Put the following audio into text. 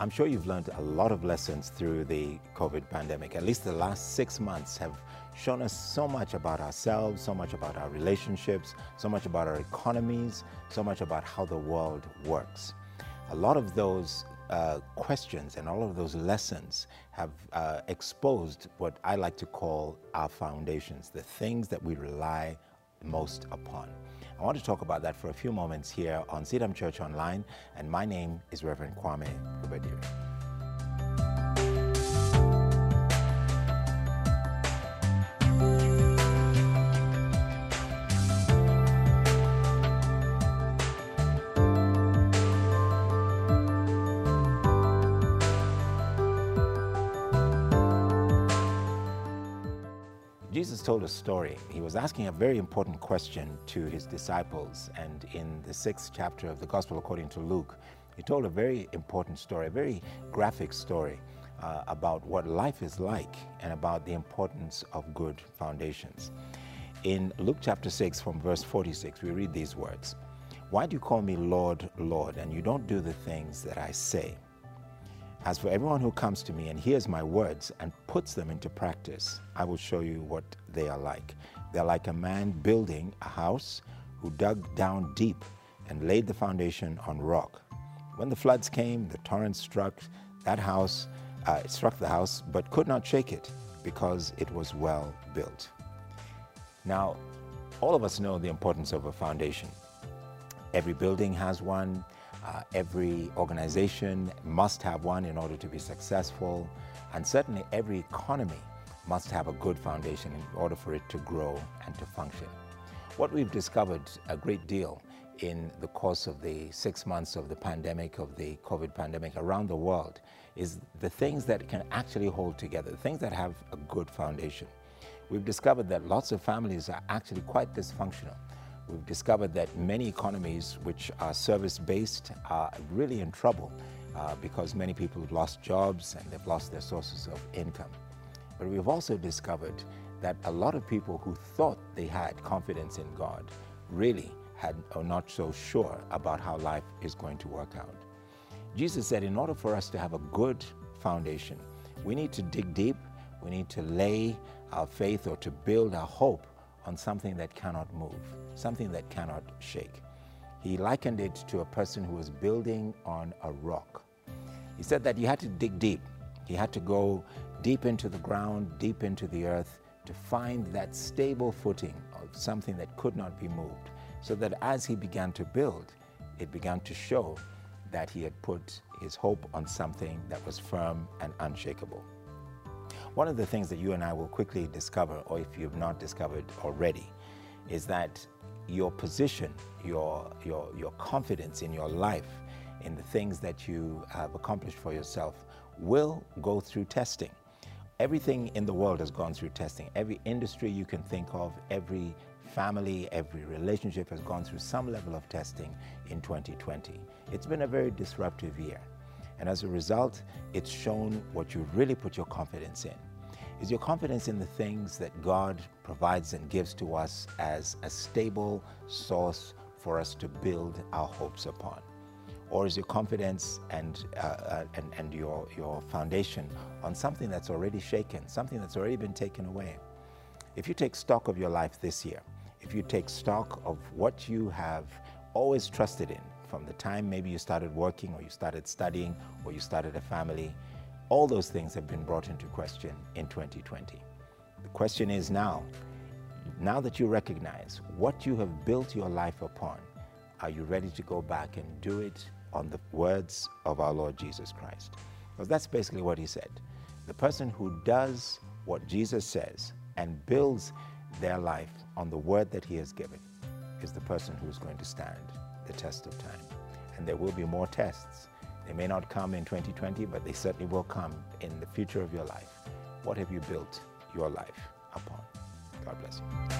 I'm sure you've learned a lot of lessons through the COVID pandemic. At least the last six months have shown us so much about ourselves, so much about our relationships, so much about our economies, so much about how the world works. A lot of those uh, questions and all of those lessons have uh, exposed what I like to call our foundations, the things that we rely most upon. I want to talk about that for a few moments here on CITAM Church Online, and my name is Reverend Kwame Kubadiri. Jesus told a story. He was asking a very important question to his disciples. And in the sixth chapter of the Gospel according to Luke, he told a very important story, a very graphic story uh, about what life is like and about the importance of good foundations. In Luke chapter 6, from verse 46, we read these words Why do you call me Lord, Lord, and you don't do the things that I say? As for everyone who comes to me and hears my words and puts them into practice, I will show you what they are like. They're like a man building a house who dug down deep and laid the foundation on rock. When the floods came, the torrents struck that house, uh, it struck the house, but could not shake it because it was well built. Now, all of us know the importance of a foundation. Every building has one. Uh, every organization must have one in order to be successful, and certainly every economy must have a good foundation in order for it to grow and to function. What we've discovered a great deal in the course of the six months of the pandemic, of the COVID pandemic around the world, is the things that can actually hold together, the things that have a good foundation. We've discovered that lots of families are actually quite dysfunctional. We've discovered that many economies which are service-based are really in trouble uh, because many people have lost jobs and they've lost their sources of income. But we've also discovered that a lot of people who thought they had confidence in God really had, are not so sure about how life is going to work out. Jesus said in order for us to have a good foundation, we need to dig deep, we need to lay our faith or to build our hope on something that cannot move, something that cannot shake. He likened it to a person who was building on a rock. He said that you had to dig deep. He had to go deep into the ground, deep into the earth to find that stable footing of something that could not be moved. So that as he began to build, it began to show that he had put his hope on something that was firm and unshakable. One of the things that you and I will quickly discover, or if you've not discovered already, is that your position, your, your, your confidence in your life, in the things that you have accomplished for yourself, will go through testing. Everything in the world has gone through testing. Every industry you can think of, every family, every relationship has gone through some level of testing in 2020. It's been a very disruptive year. And as a result, it's shown what you really put your confidence in. Is your confidence in the things that God provides and gives to us as a stable source for us to build our hopes upon? Or is your confidence and, uh, uh, and, and your, your foundation on something that's already shaken, something that's already been taken away? If you take stock of your life this year, if you take stock of what you have always trusted in, from the time maybe you started working or you started studying or you started a family, all those things have been brought into question in 2020. The question is now, now that you recognize what you have built your life upon, are you ready to go back and do it on the words of our Lord Jesus Christ? Because that's basically what he said. The person who does what Jesus says and builds their life on the word that he has given is the person who's going to stand the test of time. And there will be more tests. They may not come in 2020, but they certainly will come in the future of your life. What have you built your life upon? God bless you.